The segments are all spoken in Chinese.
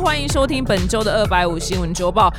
欢迎收听本周的二百五新闻周报。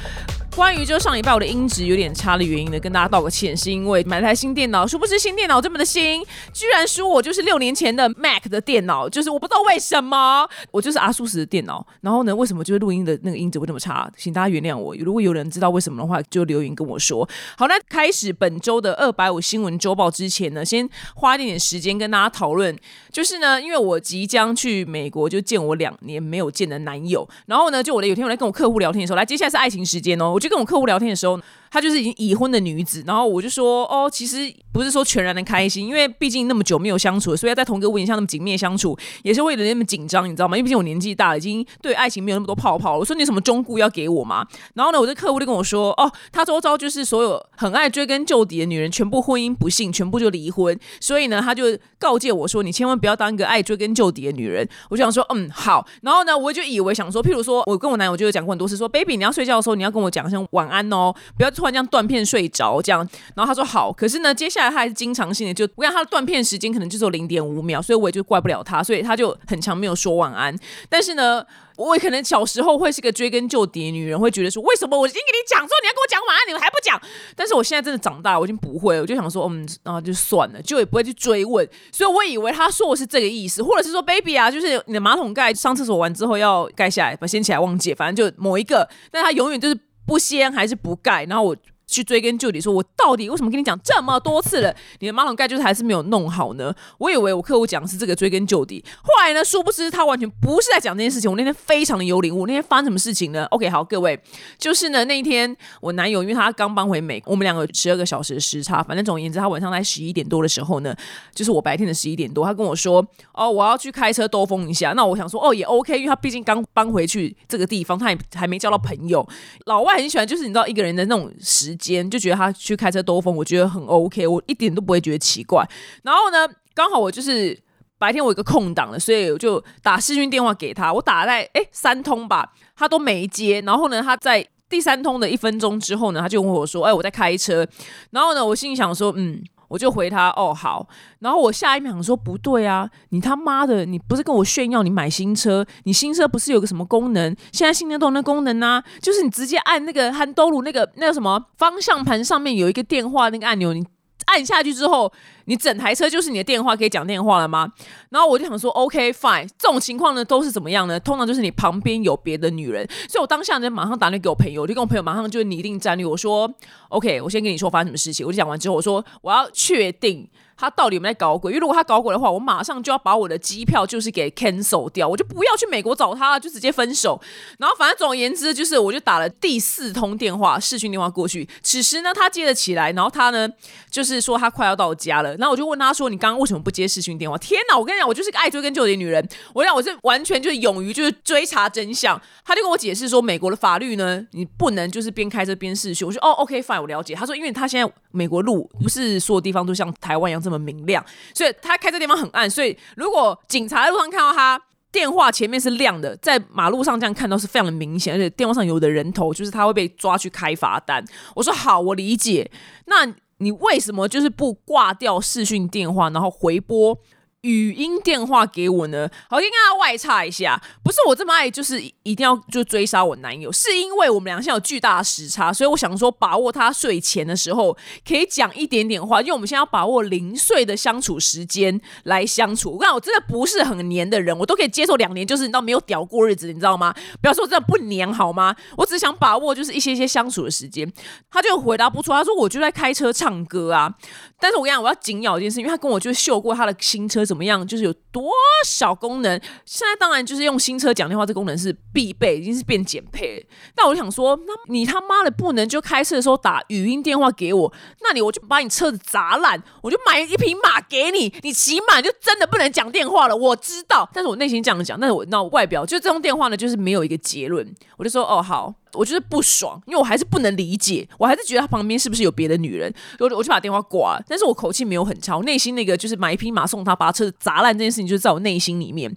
关于就上礼拜我的音质有点差的原因呢，跟大家道个歉，是因为买了台新电脑，殊不知新电脑这么的新，居然说我就是六年前的 Mac 的电脑，就是我不知道为什么，我就是阿苏斯的电脑，然后呢，为什么就是录音的那个音质会这么差？请大家原谅我，如果有人知道为什么的话，就留言跟我说。好，那开始本周的二百五新闻周报之前呢，先花一点点时间跟大家讨论，就是呢，因为我即将去美国，就见我两年没有见的男友，然后呢，就我的有天我在跟我客户聊天的时候，来，接下来是爱情时间哦，我就跟我客户聊天的时候。她就是已经已婚的女子，然后我就说哦，其实不是说全然的开心，因为毕竟那么久没有相处，所以要在同一个屋檐下那么紧密相处，也是为了那么紧张，你知道吗？因为毕竟我年纪大了，已经对爱情没有那么多泡泡了。我说你什么忠固要给我吗？然后呢，我的客户就跟我说哦，他周遭就是所有很爱追根究底的女人，全部婚姻不幸，全部就离婚。所以呢，他就告诫我说，你千万不要当一个爱追根究底的女人。我就想说嗯好，然后呢，我就以为想说，譬如说我跟我男友就有讲过很多次，说 baby 你要睡觉的时候，你要跟我讲一声晚安哦，不要突然这样断片睡。着这样，然后他说好，可是呢，接下来他还是经常性的就，我讲他的断片时间可能就只有零点五秒，所以我也就怪不了他，所以他就很强没有说晚安。但是呢，我可能小时候会是个追根究底的女人，会觉得说，为什么我已经给你讲说你要跟我讲晚安，你们还不讲？但是我现在真的长大，我已经不会，我就想说，嗯，然后就算了，就也不会去追问。所以我以为他说的是这个意思，或者是说，baby 啊，就是你的马桶盖上厕所完之后要盖下来，把掀起来忘记，反正就某一个，但他永远就是不掀还是不盖，然后我。去追根究底，说我到底为什么跟你讲这么多次了，你的马桶盖就是还是没有弄好呢？我以为我客户讲的是这个追根究底，后来呢，殊不知他完全不是在讲这件事情。我那天非常的有领悟，那天发生什么事情呢？OK，好，各位，就是呢那一天我男友因为他刚搬回美，我们两个十二个小时的时差，反正总而言之，他晚上在十一点多的时候呢，就是我白天的十一点多，他跟我说，哦，我要去开车兜风一下。那我想说，哦，也 OK，因为他毕竟刚搬回去这个地方，他也还没交到朋友。老外很喜欢，就是你知道一个人的那种时间，就觉得他。去开车兜风，我觉得很 OK，我一点都不会觉得奇怪。然后呢，刚好我就是白天我有个空档了，所以我就打视讯电话给他。我打在哎三通吧，他都没接。然后呢，他在第三通的一分钟之后呢，他就问我说：“哎，我在开车。”然后呢，我心里想说：“嗯。”我就回他哦好，然后我下一秒说不对啊，你他妈的，你不是跟我炫耀你买新车？你新车不是有个什么功能？现在新车都那功能呢，就是你直接按那个憨兜鲁那个那个什么方向盘上面有一个电话那个按钮，你。按下去之后，你整台车就是你的电话，可以讲电话了吗？然后我就想说，OK fine，这种情况呢都是怎么样呢？通常就是你旁边有别的女人，所以我当下呢马上打电话给我朋友，我就跟我朋友马上就拟定战略，我说 OK，我先跟你说发生什么事情。我就讲完之后，我说我要确定。他到底有没有在搞鬼？因为如果他搞鬼的话，我马上就要把我的机票就是给 cancel 掉，我就不要去美国找他了，就直接分手。然后反正总而言之，就是我就打了第四通电话，视讯电话过去。此时呢，他接了起来，然后他呢就是说他快要到家了。然后我就问他说：“你刚刚为什么不接视讯电话？”天哪！我跟你讲，我就是个爱追根究底的女人。我讲我是完全就是勇于就是追查真相。他就跟我解释说，美国的法律呢，你不能就是边开车边视讯。我说：“哦，OK fine，我了解。”他说：“因为他现在美国路不是所有地方都像台湾一样。”这么明亮，所以他开这地方很暗，所以如果警察在路上看到他电话前面是亮的，在马路上这样看到是非常的明显，而且电话上有的人头，就是他会被抓去开罚单。我说好，我理解。那你为什么就是不挂掉视讯电话，然后回拨？语音电话给我呢，好，先跟他外插一下。不是我这么爱，就是一定要就追杀我男友，是因为我们俩现在有巨大的时差，所以我想说把握他睡前的时候可以讲一点点话，因为我们现在要把握零碎的相处时间来相处。我讲我真的不是很黏的人，我都可以接受两年，就是你知道没有屌过日子，你知道吗？不要说真的不黏好吗？我只想把握就是一些些相处的时间。他就回答不出，他说我就在开车唱歌啊。但是我跟你讲，我要紧咬一件事，因为他跟我就秀过他的新车怎怎么样，就是有多少功能。现在当然就是用新车讲电话，这功能是必备，已经是变减配。但我就想说，那你他妈的不能就开车的时候打语音电话给我？那你我就把你车子砸烂，我就买一匹马给你，你起码就真的不能讲电话了。我知道，但是我内心这样讲，但是我那外表就这通电话呢，就是没有一个结论。我就说，哦好。我就是不爽，因为我还是不能理解，我还是觉得他旁边是不是有别的女人？我我就把电话挂了，但是我口气没有很差，我内心那个就是买一匹马送他，把车子砸烂这件事情，就是在我内心里面。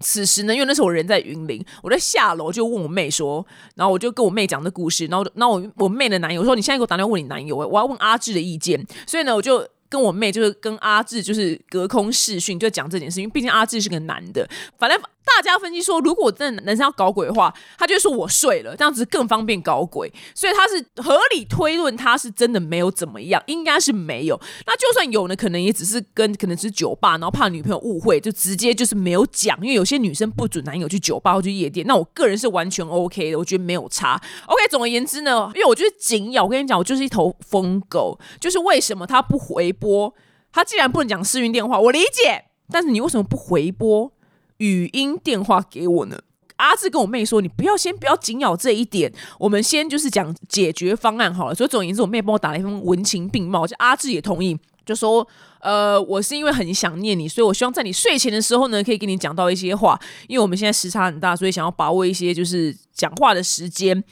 此时呢，因为那时候我人在云林，我在下楼就问我妹说，然后我就跟我妹讲这故事，然后那我我妹的男友说，你现在给我打电话问你男友，我要问阿志的意见，所以呢，我就。跟我妹就是跟阿志就是隔空视讯，就讲这件事情。毕竟阿志是个男的，反正大家分析说，如果真的男生要搞鬼的话，他就说我睡了，这样子更方便搞鬼。所以他是合理推论，他是真的没有怎么样，应该是没有。那就算有呢，可能也只是跟 可能是酒吧，然后怕女朋友误会，就直接就是没有讲。因为有些女生不准男友去酒吧或去夜店，那我个人是完全 OK 的，我觉得没有差。OK，总而言之呢，因为我就是紧咬，我跟你讲，我就是一头疯狗，就是为什么他不回拨？他既然不能讲视讯电话，我理解，但是你为什么不回拨？语音电话给我呢？阿志跟我妹说：“你不要先不要紧咬这一点，我们先就是讲解决方案好了。”所以总而言之，我妹帮我打了一封文情并茂，就阿志也同意，就说：“呃，我是因为很想念你，所以我希望在你睡前的时候呢，可以跟你讲到一些话。因为我们现在时差很大，所以想要把握一些就是讲话的时间。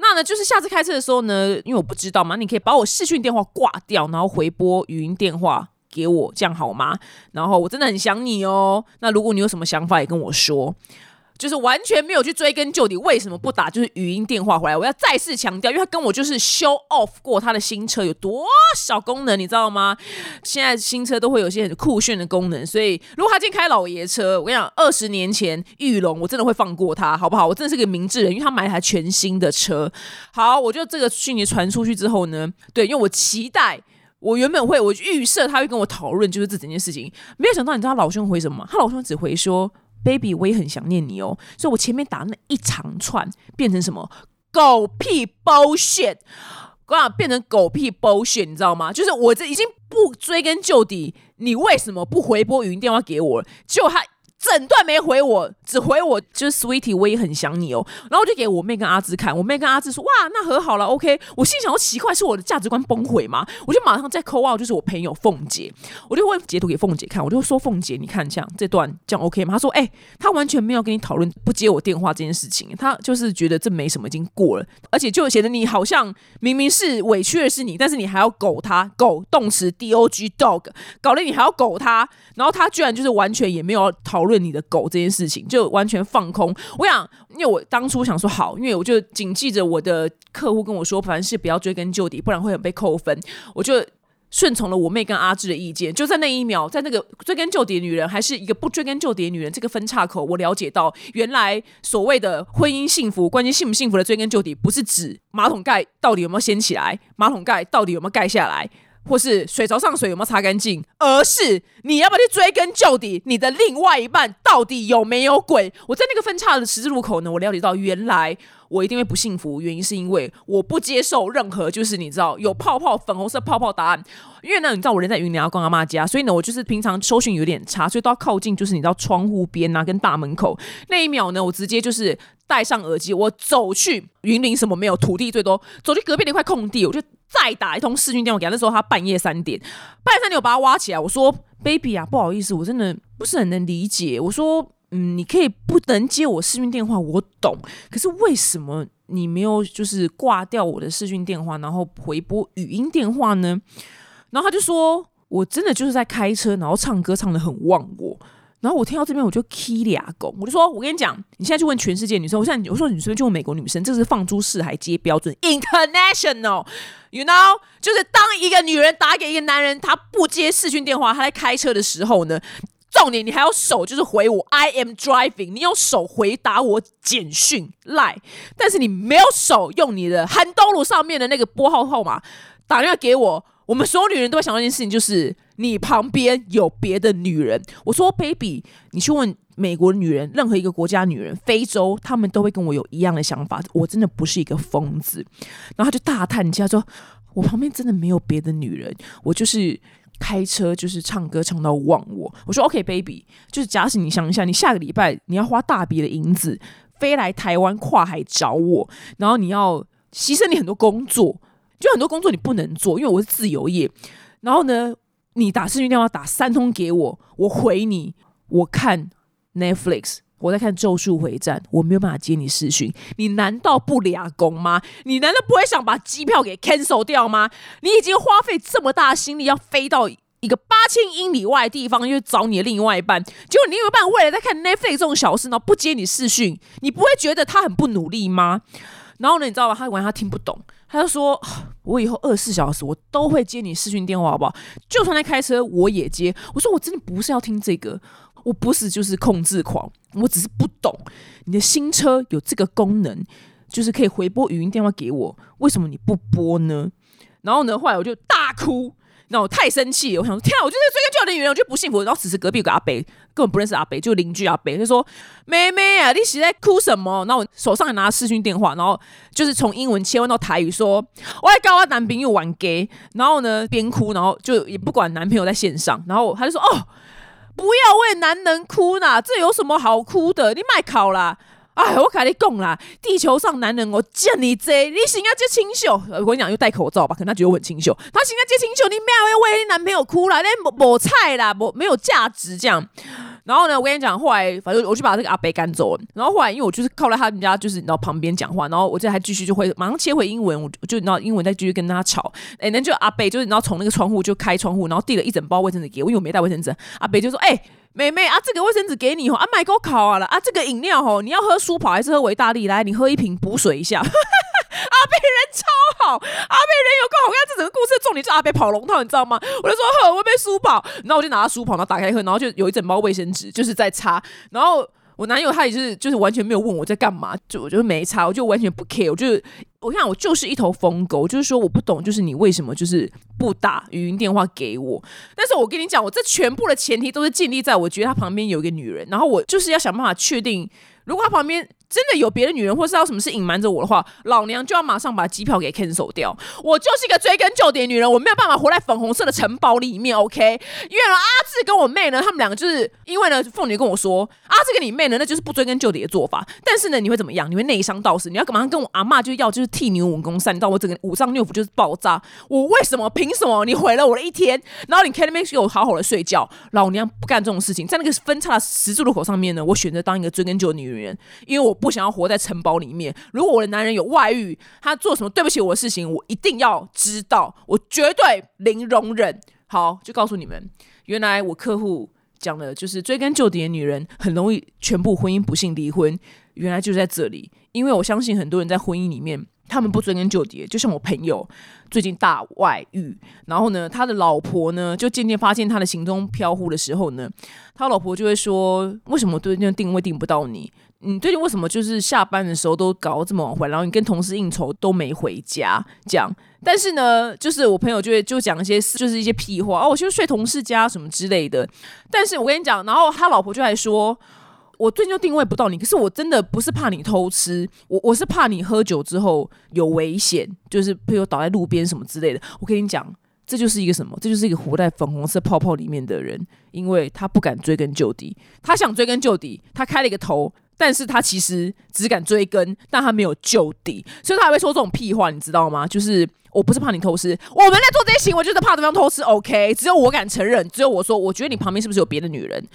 那呢，就是下次开车的时候呢，因为我不知道嘛，你可以把我视讯电话挂掉，然后回拨语音电话。”给我这样好吗？然后我真的很想你哦。那如果你有什么想法，也跟我说。就是完全没有去追根究底，为什么不打就是语音电话回来？我要再次强调，因为他跟我就是 show off 过他的新车有多少功能，你知道吗？现在新车都会有些很酷炫的功能，所以如果他今天开老爷车，我跟你讲，二十年前玉龙我真的会放过他，好不好？我真的是个明智人，因为他买一台全新的车。好，我就这个讯息传出去之后呢，对，因为我期待。我原本会，我预设他会跟我讨论就是这整件事情，没有想到，你知道他老兄回什么吗？他老兄只回说：“baby，我也很想念你哦。”所以，我前面打那一长串变成什么狗屁 bullshit，哇变成狗屁 bullshit，你知道吗？就是我这已经不追根究底，你为什么不回拨语音电话给我？结果他。整段没回我，只回我就是 Sweetie，我也很想你哦。然后我就给我妹跟阿芝看，我妹跟阿芝说：“哇，那和好了，OK。”我心想：，奇怪，是我的价值观崩毁吗？我就马上再扣 out，就是我朋友凤姐，我就问截图给凤姐看，我就说：“凤姐，你看这样这段这样 OK 吗？”她说：“哎，她完全没有跟你讨论不接我电话这件事情，她就是觉得这没什么，已经过了，而且就显得你好像明明是委屈的是你，但是你还要狗他，狗动词 dog dog，搞得你还要狗他，然后他居然就是完全也没有讨论论你的。”狗这件事情就完全放空。我想，因为我当初想说好，因为我就谨记着我的客户跟我说，凡事不要追根究底，不然会很被扣分。我就顺从了我妹跟阿志的意见。就在那一秒，在那个追根究底的女人还是一个不追根究底的女人这个分岔口，我了解到，原来所谓的婚姻幸福，关于幸不幸福的追根究底，不是指马桶盖到底有没有掀起来，马桶盖到底有没有盖下来。或是水槽上水有没有擦干净，而是你要不要去追根究底，你的另外一半到底有没有鬼？我在那个分叉的十字路口呢，我了解到原来我一定会不幸福，原因是因为我不接受任何就是你知道有泡泡粉红色泡泡答案，因为呢你知道我人在云南要逛阿妈家，所以呢我就是平常收讯有点差，所以都要靠近就是你知道窗户边啊跟大门口那一秒呢，我直接就是戴上耳机，我走去云林什么没有土地最多，走去隔壁的一块空地，我就。再打一通视讯电话给他，那时候他半夜三点，半夜三点我把他挖起来，我说：“baby 啊，不好意思，我真的不是很能理解。”我说：“嗯，你可以不能接我视讯电话，我懂。可是为什么你没有就是挂掉我的视讯电话，然后回拨语音电话呢？”然后他就说：“我真的就是在开车，然后唱歌唱的很忘我。”然后我听到这边，我就 key 俩狗，我就说：“我跟你讲，你现在去问全世界女生，我现在我说你随便去问美国女生，这是放诸四海皆标准，international，you know，就是当一个女人打给一个男人，他不接视讯电话，他在开车的时候呢，重点你还要手就是回我 I am driving，你用手回答我简讯 lie，，但是你没有手用你的韩东路上面的那个拨号号码打电话给我。”我们所有女人都会想到一件事情，就是你旁边有别的女人。我说，baby，你去问美国女人，任何一个国家女人，非洲，她们都会跟我有一样的想法。我真的不是一个疯子。然后他就大叹气，他说：“我旁边真的没有别的女人，我就是开车，就是唱歌唱到忘我。”我说：“OK，baby，就是假使你想一下，你下个礼拜你要花大笔的银子飞来台湾跨海找我，然后你要牺牲你很多工作。”就很多工作你不能做，因为我是自由业。然后呢，你打视讯电话打三通给我，我回你，我看 Netflix，我在看《咒术回战》，我没有办法接你视讯。你难道不俩工吗？你难道不会想把机票给 cancel 掉吗？你已经花费这么大心力要飞到一个八千英里外的地方，去找你的另外一半，结果你另一半为了在看 Netflix 这种小事，然后不接你视讯，你不会觉得他很不努力吗？然后呢，你知道吗？他完全听不懂。他就说：“我以后二十四小时我都会接你视讯电话，好不好？就算在开车我也接。我说我真的不是要听这个，我不是就是控制狂，我只是不懂你的新车有这个功能，就是可以回拨语音电话给我，为什么你不拨呢？然后呢，后来我就大哭。那我太生气，我想说天啊，我就是追根究底的女人，我就不幸福。然后此时隔壁有个阿北，根本不认识阿北，就邻居阿北，就说：“妹妹啊，你是在哭什么？”然后我手上还拿视讯电话，然后就是从英文切换到台语说：“我在跟我男朋友玩 gay。”然后呢边哭，然后就也不管男朋友在线上，然后他就说：“哦，不要为男人哭啦，这有什么好哭的？你卖考啦。”哎，我跟你讲啦，地球上男人我见你这，你应该接清秀。我跟你讲，又戴口罩吧，可能他觉得我很清秀。他应该接清秀，你不要为你男朋友哭了，那抹菜啦，抹没有价值这样。然后呢，我跟你讲，后来反正我就把这个阿北赶走了。然后后来，因为我就是靠在他们家，就是然后旁边讲话，然后我这还继续就会马上切回英文，我就你知道英文再继续跟他吵。哎，那就阿北就是你知道从那个窗户就开窗户，然后递了一整包卫生纸给我，因为我没带卫生纸。阿北就说：“哎。”妹妹啊，这个卫生纸给你哦，啊，买够烤啊了啊，这个饮料哦，你要喝舒跑还是喝维大利？来，你喝一瓶补水一下。阿贝人超好，阿贝人有够好看。这整个故事的重点是阿贝跑龙套，你知道吗？我就说喝，我被舒跑，然后我就拿他舒跑，然后打开喝，然后就有一整包卫生纸，就是在擦，然后。我男友他也是，就是完全没有问我在干嘛，就我就没擦，我就完全不 care，我就我看我就是一头疯狗，就是说我不懂，就是你为什么就是不打语音电话给我？但是我跟你讲，我这全部的前提都是建立在我觉得他旁边有一个女人，然后我就是要想办法确定，如果他旁边。真的有别的女人，或是要什么事隐瞒着我的话，老娘就要马上把机票给 cancel 掉。我就是一个追根究底的女人，我没有办法活在粉红色的城堡里面。OK，因为，阿志跟我妹呢，他们两个就是因为呢，凤女跟我说，阿志跟你妹呢，那就是不追根究底的做法。但是呢，你会怎么样？你会内伤到死。你要干嘛？跟我阿妈就要就是替你武功散，到我整个五脏六腑就是爆炸。我为什么？凭什么？你毁了我的一天，然后你 can make 给我好好的睡觉。老娘不干这种事情。在那个分叉十字路口上面呢，我选择当一个追根究底的女人，因为我不想要活在城。堡里面，如果我的男人有外遇，他做什么对不起我的事情，我一定要知道，我绝对零容忍。好，就告诉你们，原来我客户讲的就是追根究底的女人很容易全部婚姻不幸离婚，原来就在这里。因为我相信很多人在婚姻里面，他们不追根究底，就像我朋友最近大外遇，然后呢，他的老婆呢就渐渐发现他的行踪飘忽的时候呢，他老婆就会说：为什么对那定位定不到你？你最近为什么就是下班的时候都搞这么晚回来，然后你跟同事应酬都没回家？这样，但是呢，就是我朋友就就讲一些就是一些屁话哦，我就睡同事家什么之类的。但是我跟你讲，然后他老婆就还说，我最近就定位不到你，可是我真的不是怕你偷吃，我我是怕你喝酒之后有危险，就是譬如倒在路边什么之类的。我跟你讲，这就是一个什么？这就是一个活在粉红色泡泡里面的人，因为他不敢追根究底，他想追根究底，他开了一个头。但是他其实只敢追根，但他没有就底，所以他还会说这种屁话，你知道吗？就是我不是怕你偷吃，我们在做这些行为就是怕对方偷吃。OK，只有我敢承认，只有我说，我觉得你旁边是不是有别的女人？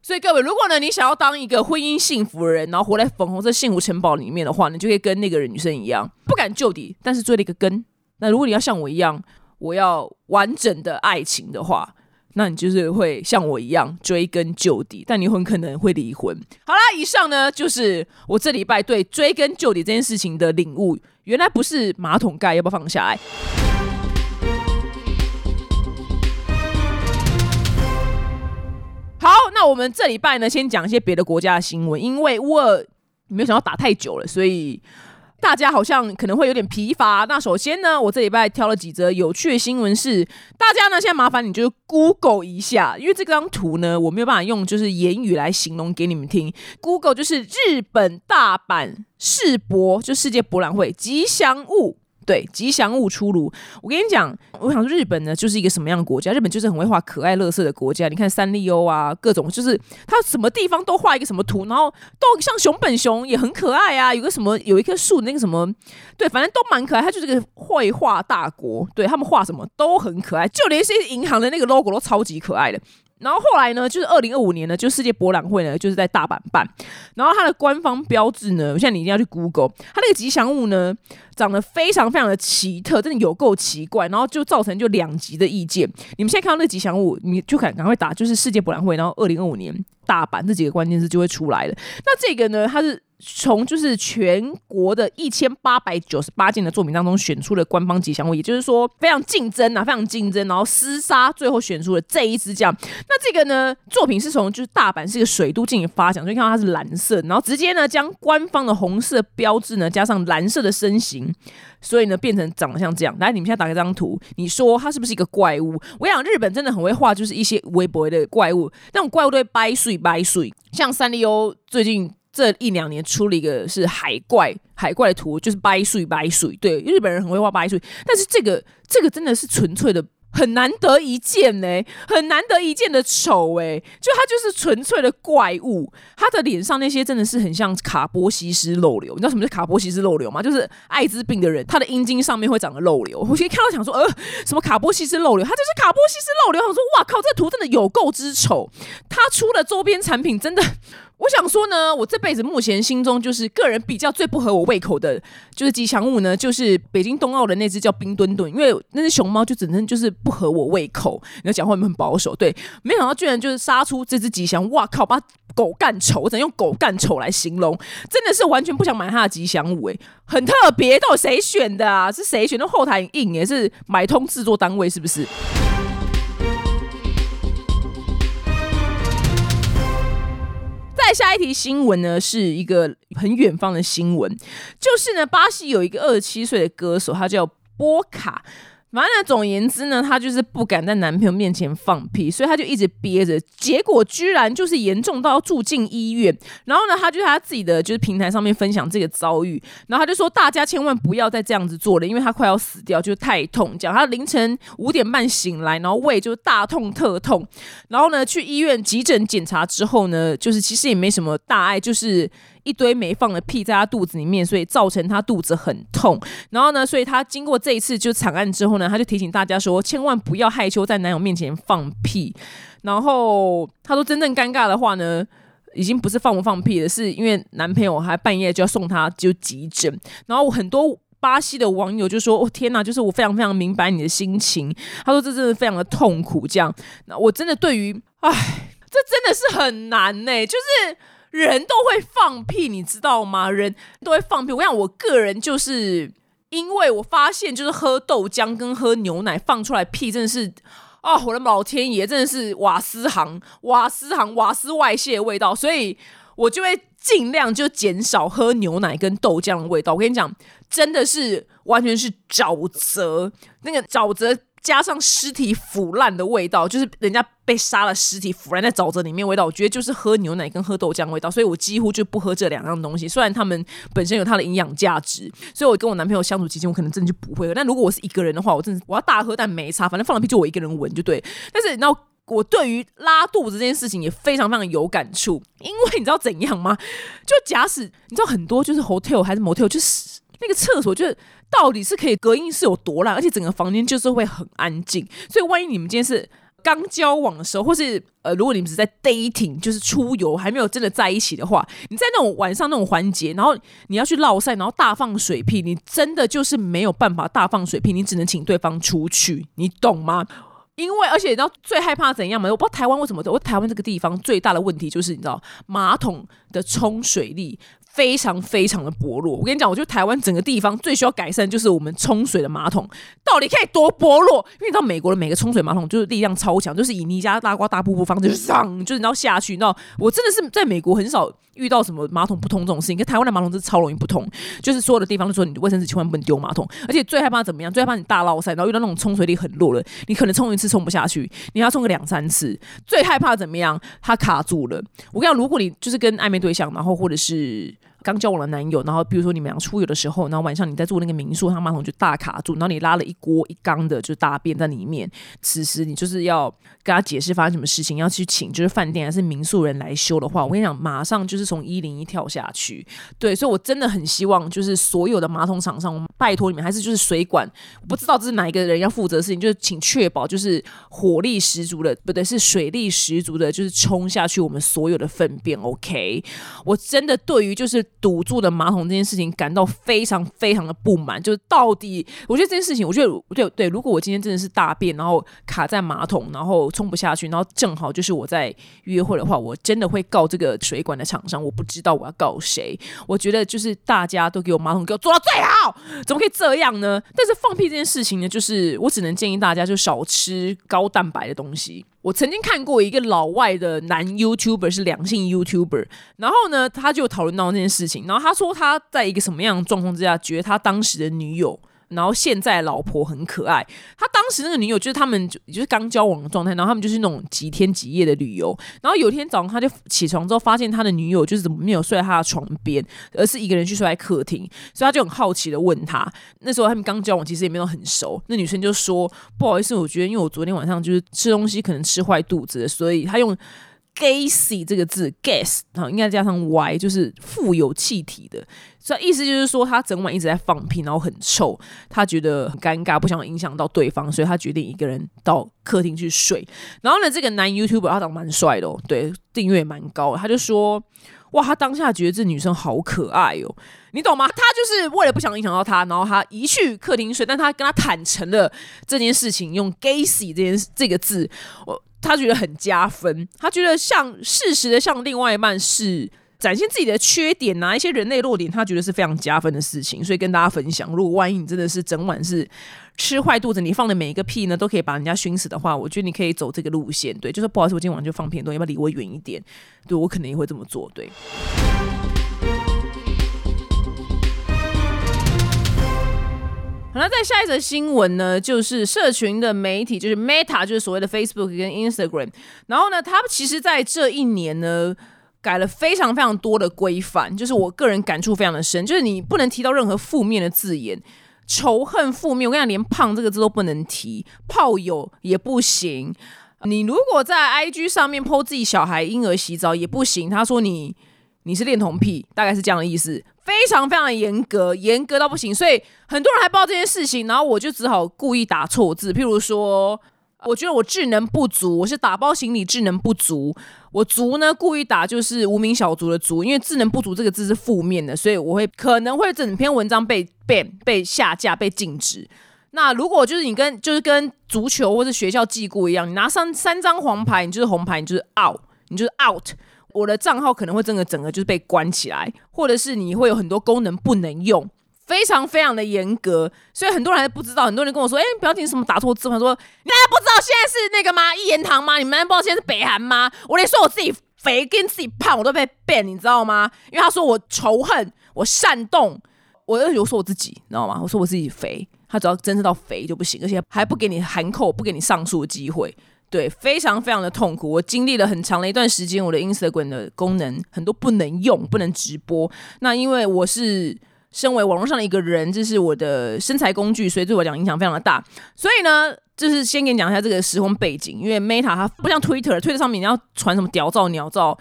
所以各位，如果呢你想要当一个婚姻幸福的人，然后活在粉红色幸福城堡里面的话，你就可以跟那个女生一样，不敢就底，但是追了一个根。那如果你要像我一样，我要完整的爱情的话。那你就是会像我一样追根究底，但你很可能会离婚。好啦，以上呢就是我这礼拜对追根究底这件事情的领悟。原来不是马桶盖，要不要放下来？好，那我们这礼拜呢，先讲一些别的国家的新闻，因为我没有想到打太久了，所以。大家好像可能会有点疲乏。那首先呢，我这礼拜挑了几则有趣的新闻，是大家呢现在麻烦你就是 Google 一下，因为这张图呢我没有办法用就是言语来形容给你们听。Google 就是日本大阪世博，就世界博览会吉祥物。对，吉祥物出炉。我跟你讲，我想说日本呢，就是一个什么样的国家？日本就是很会画可爱乐色的国家。你看三丽鸥啊，各种就是它什么地方都画一个什么图，然后都像熊本熊也很可爱啊。有个什么有一棵树那个什么，对，反正都蛮可爱。它就是个绘画大国，对他们画什么都很可爱，就连一些银行的那个 logo 都超级可爱的。然后后来呢，就是二零二五年呢，就世界博览会呢，就是在大阪办。然后它的官方标志呢，我现在你一定要去 Google，它那个吉祥物呢，长得非常非常的奇特，真的有够奇怪。然后就造成就两极的意见。你们现在看到那个吉祥物，你就赶赶快打，就是世界博览会，然后二零二五年大阪这几个关键字就会出来了。那这个呢，它是。从就是全国的一千八百九十八件的作品当中选出了官方吉祥物，也就是说非常竞争啊，非常竞争，然后厮杀，最后选出了这一支奖。那这个呢，作品是从就是大阪是一个水都进行发奖，所以看到它是蓝色，然后直接呢将官方的红色标志呢加上蓝色的身形，所以呢变成长得像这样。来，你们现在打开这张图，你说它是不是一个怪物？我想日本真的很会画，就是一些微博的怪物，那种怪物都会掰碎掰碎，像三丽鸥最近。这一两年出了一个是海怪，海怪的图就是掰碎掰碎，对，日本人很会画掰碎，但是这个这个真的是纯粹的。很难得一见呢，很难得一见的丑哎，就他就是纯粹的怪物，他的脸上那些真的是很像卡波西斯漏瘤。你知道什么是卡波西斯漏瘤吗？就是艾滋病的人，他的阴茎上面会长个漏瘤。我先看到想说，呃，什么卡波西斯漏瘤？他就是卡波西斯漏瘤。我想说，哇靠，这图真的有够之丑。他出的周边产品真的。我想说呢，我这辈子目前心中就是个人比较最不合我胃口的，就是吉祥物呢，就是北京冬奥的那只叫冰墩墩，因为那只熊猫就只能就是不合我胃口。你要讲话有没有很保守？对，没想到居然就是杀出这只吉祥，哇靠，把狗干丑，我只能用狗干丑来形容，真的是完全不想买它的吉祥物，哎，很特别，到底谁选的啊？是谁选的？后台硬也是买通制作单位是不是？再下一题新闻呢，是一个很远方的新闻，就是呢，巴西有一个二十七岁的歌手，他叫波卡。反正总言之呢，她就是不敢在男朋友面前放屁，所以她就一直憋着，结果居然就是严重到要住进医院。然后呢，她就在她自己的就是平台上面分享这个遭遇，然后她就说大家千万不要再这样子做了，因为她快要死掉，就是太痛。讲她凌晨五点半醒来，然后胃就大痛特痛，然后呢去医院急诊检查之后呢，就是其实也没什么大碍，就是。一堆没放的屁在他肚子里面，所以造成他肚子很痛。然后呢，所以他经过这一次就惨案之后呢，他就提醒大家说，千万不要害羞在男友面前放屁。然后他说，真正尴尬的话呢，已经不是放不放屁了，是因为男朋友还半夜就要送他就急诊。然后我很多巴西的网友就说：“哦天哪，就是我非常非常明白你的心情。”他说：“这真的非常的痛苦。”这样，那我真的对于，唉，这真的是很难呢，就是。人都会放屁，你知道吗？人都会放屁。我想，我个人就是因为我发现，就是喝豆浆跟喝牛奶放出来屁，真的是啊，我的老天爷，真的是瓦斯行、瓦斯行、瓦斯外泄味道，所以我就会尽量就减少喝牛奶跟豆浆的味道。我跟你讲，真的是完全是沼泽，那个沼泽。加上尸体腐烂的味道，就是人家被杀了，尸体腐烂在沼泽里面味道，我觉得就是喝牛奶跟喝豆浆味道，所以我几乎就不喝这两样东西。虽然他们本身有它的营养价值，所以我跟我男朋友相处期间，我可能真的就不会喝。但如果我是一个人的话，我真的我要大喝，但没差，反正放了屁就我一个人闻就对。但是，然后我对于拉肚子这件事情也非常非常有感触，因为你知道怎样吗？就假使你知道很多就是 hotel 还是 motel，就是那个厕所就是。到底是可以隔音是有多烂，而且整个房间就是会很安静。所以万一你们今天是刚交往的时候，或是呃，如果你们只在 dating，就是出游还没有真的在一起的话，你在那种晚上那种环节，然后你要去落晒，然后大放水屁，你真的就是没有办法大放水屁，你只能请对方出去，你懂吗？因为而且你知道最害怕怎样吗？我不知道台湾为什么，我台湾这个地方最大的问题就是你知道马桶的冲水力。非常非常的薄弱，我跟你讲，我觉得台湾整个地方最需要改善就是我们冲水的马桶到底可以多薄弱？因为你知道美国的每个冲水马桶就是力量超强，就是以尼加拉瓜大瀑布方式上，就是你要下去，你知道，我真的是在美国很少遇到什么马桶不通这种事情，跟台湾的马桶是超容易不通，就是所有的地方都说你卫生纸千万不能丢马桶，而且最害怕怎么样？最害怕你大捞塞，然后遇到那种冲水力很弱了，你可能冲一次冲不下去，你要冲个两三次，最害怕怎么样？它卡住了。我跟你讲，如果你就是跟暧昧对象，然后或者是。刚交往的男友，然后比如说你们俩出游的时候，然后晚上你在住那个民宿，他马桶就大卡住，然后你拉了一锅一缸的就大便在里面。此时你就是要跟他解释发生什么事情，要去请就是饭店还是民宿人来修的话，我跟你讲，马上就是从一零一跳下去。对，所以我真的很希望就是所有的马桶厂商，拜托你们，还是就是水管，不知道这是哪一个人要负责的事情，就是请确保就是火力十足的，不对，是水力十足的，就是冲下去我们所有的粪便。OK，我真的对于就是堵住的马桶这件事情感到非常非常的不满。就是到底，我觉得这件事情，我觉得对对，如果我今天真的是大便，然后卡在马桶，然后冲不下去，然后正好就是我在约会的话，我真的会告这个水管的厂商。我不知道我要告谁。我觉得就是大家都给我马桶给我做到最好，怎么可以这样呢？但是放屁这件事情呢，就是我只能建议大家就少吃高蛋白的东西。我曾经看过一个老外的男 YouTuber 是两性 YouTuber，然后呢，他就讨论到那件事情，然后他说他在一个什么样的状况之下，觉得他当时的女友。然后现在老婆很可爱，他当时那个女友就是他们就就是刚交往的状态，然后他们就是那种几天几夜的旅游。然后有一天早上他就起床之后，发现他的女友就是怎么没有睡在他的床边，而是一个人去睡在客厅，所以他就很好奇的问他。那时候他们刚交往，其实也没有很熟。那女生就说：“不好意思，我觉得因为我昨天晚上就是吃东西可能吃坏肚子，所以他用。” Gassy 这个字，gas 啊，应该加上 y，就是富有气体的，所以意思就是说他整晚一直在放屁，然后很臭，他觉得很尴尬，不想影响到对方，所以他决定一个人到客厅去睡。然后呢，这个男 YouTuber 他长得蛮帅的，哦，对，订阅蛮高，他就说，哇，他当下觉得这女生好可爱哦，你懂吗？他就是为了不想影响到他，然后他一去客厅睡，但他跟他坦诚了这件事情，用 gassy 这件这个字，我。他觉得很加分，他觉得像适时的向另外一半是展现自己的缺点呐，一些人类弱点，他觉得是非常加分的事情，所以跟大家分享。如果万一你真的是整晚是吃坏肚子，你放的每一个屁呢都可以把人家熏死的话，我觉得你可以走这个路线，对，就是不好意思，我今天晚上就放屁，多，要不要离我远一点？对我可能也会这么做，对。那在下一则新闻呢，就是社群的媒体，就是 Meta，就是所谓的 Facebook 跟 Instagram。然后呢，他们其实在这一年呢，改了非常非常多的规范，就是我个人感触非常的深，就是你不能提到任何负面的字眼，仇恨、负面。我跟你讲，连胖这个字都不能提，炮友也不行。你如果在 IG 上面 po 自己小孩婴儿洗澡也不行。他说你你是恋童癖，大概是这样的意思。非常非常严格，严格到不行，所以很多人还不知道这件事情，然后我就只好故意打错字，譬如说，我觉得我智能不足，我是打包行李智能不足，我足呢故意打就是无名小卒的足，因为智能不足这个字是负面的，所以我会可能会整篇文章被 ban 被下架被禁止。那如果就是你跟就是跟足球或者学校记过一样，你拿上三张黄牌，你就是红牌，你就是 out，你就是 out。我的账号可能会整个整个就是被关起来，或者是你会有很多功能不能用，非常非常的严格，所以很多人还不知道。很多人跟我说：“哎，不要听什么打错字。”他说：“你难道不知道现在是那个吗？一言堂吗？你们难道不知道现在是北韩吗？”我连说我自己肥跟自己胖我都被 ban，你知道吗？因为他说我仇恨，我煽动，我又有说我自己，你知道吗？我说我自己肥，他只要真正到肥就不行，而且还不给你含扣，不给你上诉的机会。对，非常非常的痛苦。我经历了很长的一段时间，我的 Instagram 的功能很多不能用，不能直播。那因为我是身为网络上的一个人，这是我的身材工具，所以对我讲影响非常的大。所以呢，就是先给你讲一下这个时空背景。因为 Meta 它不像 Twitter，Twitter 上面你要传什么屌照、鸟照。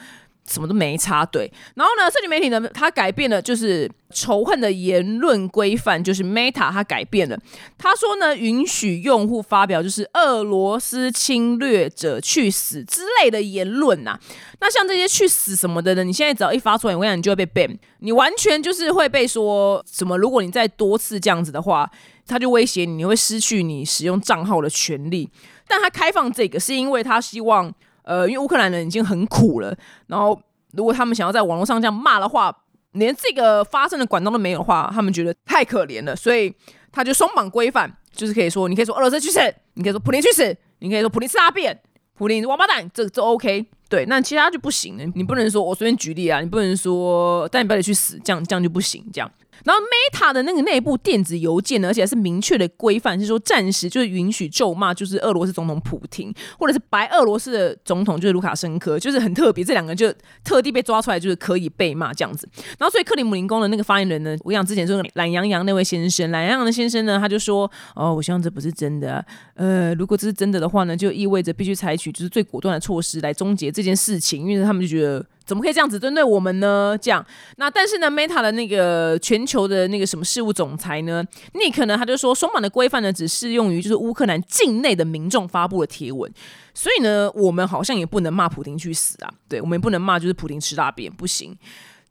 什么都没插对，然后呢，社群媒体呢，它改变了，就是仇恨的言论规范，就是 Meta 它改变了，他说呢，允许用户发表就是俄罗斯侵略者去死之类的言论呐。那像这些去死什么的呢？你现在只要一发出来，我跟你讲，你就会被 ban，你完全就是会被说什么？如果你再多次这样子的话，他就威胁你，你会失去你使用账号的权利。但他开放这个，是因为他希望。呃，因为乌克兰人已经很苦了，然后如果他们想要在网络上这样骂的话，连这个发声的管道都没有的话，他们觉得太可怜了，所以他就松绑规范，就是可以说，你可以说俄罗斯去死，你可以说普林去死，你可以说普林是大便，普林王八蛋，这这 OK，对，那其他就不行了，你不能说我随便举例啊，你不能说，但你不得去死，这样这样就不行，这样。然后 Meta 的那个内部电子邮件呢，而且还是明确的规范，是说暂时就是允许咒骂，就是俄罗斯总统普京，或者是白俄罗斯的总统就是卢卡申科，就是很特别，这两个就特地被抓出来，就是可以被骂这样子。然后所以克里姆林宫的那个发言人呢，我讲之前说懒洋洋那位先生，懒洋洋的先生呢，他就说，哦，我希望这不是真的，呃，如果这是真的的话呢，就意味着必须采取就是最果断的措施来终结这件事情，因为他们就觉得。怎么可以这样子针对我们呢？这样，那但是呢，Meta 的那个全球的那个什么事务总裁呢，Nick 呢，他就说，双版的规范呢，只适用于就是乌克兰境内的民众发布的贴文，所以呢，我们好像也不能骂普京去死啊，对，我们也不能骂就是普京吃大便，不行。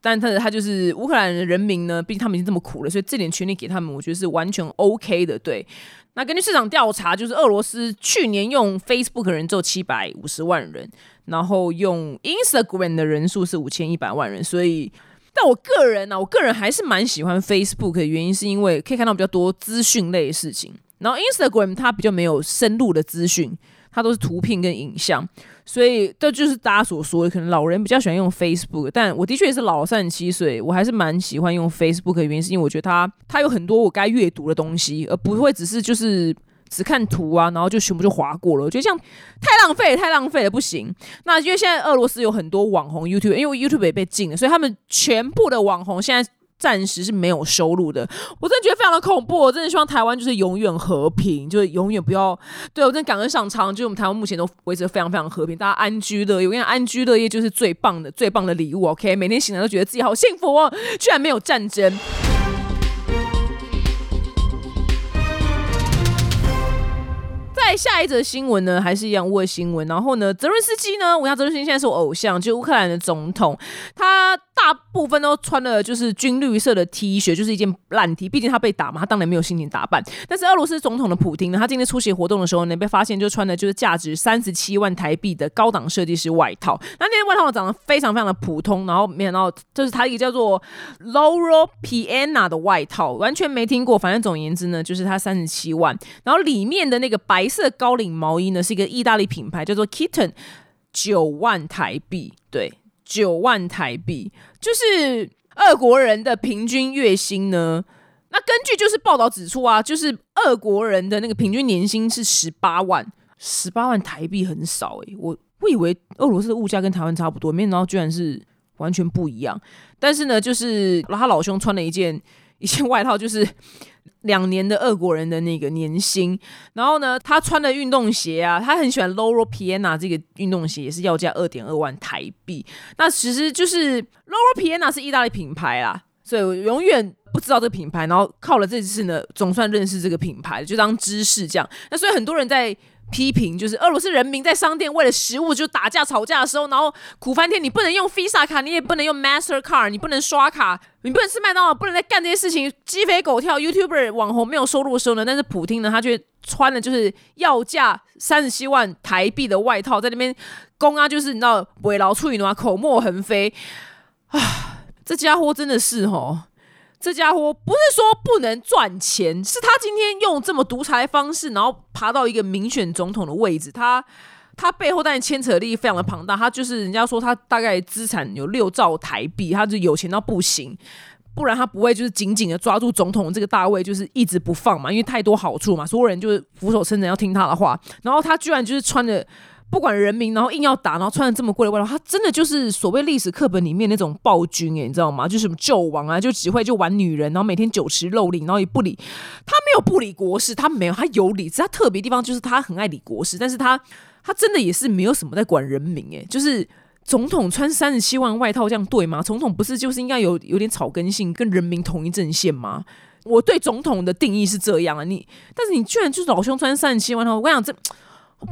但他他就是乌克兰人民呢，毕竟他们已经这么苦了，所以这点权利给他们，我觉得是完全 OK 的。对，那根据市场调查，就是俄罗斯去年用 Facebook 人只有七百五十万人，然后用 Instagram 的人数是五千一百万人。所以，但我个人呢，我个人还是蛮喜欢 Facebook 的原因，是因为可以看到比较多资讯类的事情，然后 Instagram 它比较没有深入的资讯。它都是图片跟影像，所以这就是大家所说的，可能老人比较喜欢用 Facebook，但我的确也是老三十七岁，我还是蛮喜欢用 Facebook 的原因，是因为我觉得它它有很多我该阅读的东西，而不会只是就是只看图啊，然后就全部就划过了。我觉得这样太浪费，太浪费了，不行。那因为现在俄罗斯有很多网红 YouTube，因为 YouTube 也被禁了，所以他们全部的网红现在。暂时是没有收入的，我真的觉得非常的恐怖。我真的希望台湾就是永远和平，就是永远不要对我真的感恩上苍，就是我们台湾目前都维持的非常非常和平，大家安居乐业。我跟你讲，安居乐业就是最棒的、最棒的礼物。OK，每天醒来都觉得自己好幸福哦，居然没有战争。在下一则新闻呢，还是一样乌尔新闻。然后呢，泽伦斯基呢，我想泽伦斯基现在是我偶像，就乌克兰的总统，他。大部分都穿了就是军绿色的 T 恤，就是一件烂 T。毕竟他被打嘛，他当然没有心情打扮。但是俄罗斯总统的普京呢，他今天出席活动的时候呢，被发现就穿的就是价值三十七万台币的高档设计师外套。那那件外套长得非常非常的普通，然后没想到就是他一个叫做 Loro Piana 的外套，完全没听过。反正总而言之呢，就是他三十七万。然后里面的那个白色色高领毛衣呢，是一个意大利品牌，叫做 Kitten，九万台币。对。九万台币，就是俄国人的平均月薪呢？那根据就是报道指出啊，就是俄国人的那个平均年薪是十八万，十八万台币很少诶。我我以为俄罗斯的物价跟台湾差不多，没想到居然是完全不一样。但是呢，就是他老兄穿了一件一件外套，就是。两年的俄国人的那个年薪，然后呢，他穿的运动鞋啊，他很喜欢 Loro Piana 这个运动鞋，也是要价二点二万台币。那其实就是 Loro Piana 是意大利品牌啦，所以永远不知道这个品牌，然后靠了这次呢，总算认识这个品牌，就当知识这样。那所以很多人在。批评就是俄罗斯人民在商店为了食物就打架吵架的时候，然后苦翻天。你不能用 Visa 卡，你也不能用 Master Card，你不能刷卡，你不能吃麦当劳，不能再干这些事情，鸡飞狗跳。YouTuber 网红没有收入的时候呢，但是普京呢，他却穿的就是要价三十七万台币的外套，在那边攻啊，就是你知道围劳处理的话，口沫横飞啊，这家伙真的是哦。这家伙不是说不能赚钱，是他今天用这么独裁方式，然后爬到一个民选总统的位置，他他背后当然牵扯力非常的庞大，他就是人家说他大概资产有六兆台币，他就有钱到不行，不然他不会就是紧紧的抓住总统这个大位，就是一直不放嘛，因为太多好处嘛，所有人就是俯首称臣要听他的话，然后他居然就是穿着。不管人民，然后硬要打，然后穿的这么贵的外套，他真的就是所谓历史课本里面那种暴君哎，你知道吗？就是什么纣王啊，就只会就玩女人，然后每天酒池肉林，然后也不理他没有不理国事，他没有，他有理，他特别地方就是他很爱理国事，但是他他真的也是没有什么在管人民哎，就是总统穿三十七万外套这样对吗？总统不是就是应该有有点草根性，跟人民同一阵线吗？我对总统的定义是这样啊，你但是你居然就是老兄穿三十七万套，我跟你讲这。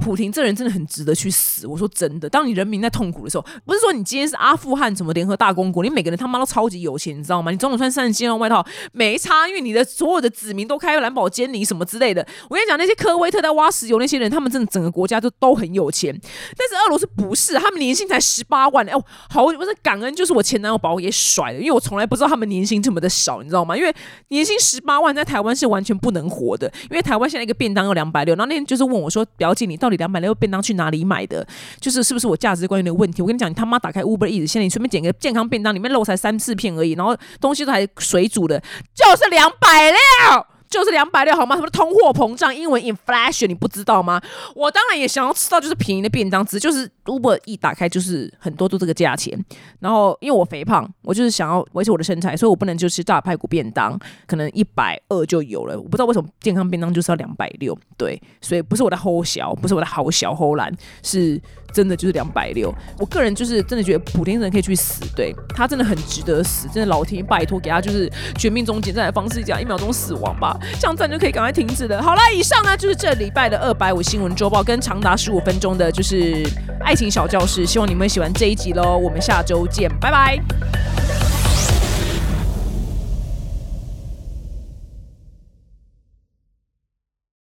普廷这人真的很值得去死。我说真的，当你人民在痛苦的时候，不是说你今天是阿富汗什么联合大公国，你每个人他妈都超级有钱，你知道吗？你总统穿三十七万外套没差，因为你的所有的子民都开蓝宝坚尼什么之类的。我跟你讲，那些科威特在挖石油那些人，他们真的整个国家就都很有钱。但是俄罗斯不是，他们年薪才十八万。哎，好，我是感恩，就是我前男友把我给甩了，因为我从来不知道他们年薪这么的少，你知道吗？因为年薪十八万在台湾是完全不能活的，因为台湾现在一个便当要两百六。然后那天就是问我说，表姐你。你到底两百六便当去哪里买的？就是是不是我价值观有点问题？我跟你讲，你他妈打开 Uber Eats，现在你随便点个健康便当，里面肉才三四片而已，然后东西都还水煮的，就是两百六。就是两百六好吗？什么通货膨胀？英文 inflation 你不知道吗？我当然也想要吃到就是便宜的便当，只就是 Uber 一打开就是很多都这个价钱。然后因为我肥胖，我就是想要维持我的身材，所以我不能就吃大排骨便当，可能一百二就有了。我不知道为什么健康便当就是要两百六，对，所以不是我的齁小，不是我的好小齁懒，是真的就是两百六。我个人就是真的觉得普天人可以去死，对他真的很值得死，真的老天拜托给他就是绝命终结战的方式，讲一秒钟死亡吧，这样战就可以赶快停止了。好了，以上呢就是这礼拜的二百五新闻周报，跟长达十五分钟的就是爱情小教室，希望你们喜欢这一集喽。我们下周见，拜拜。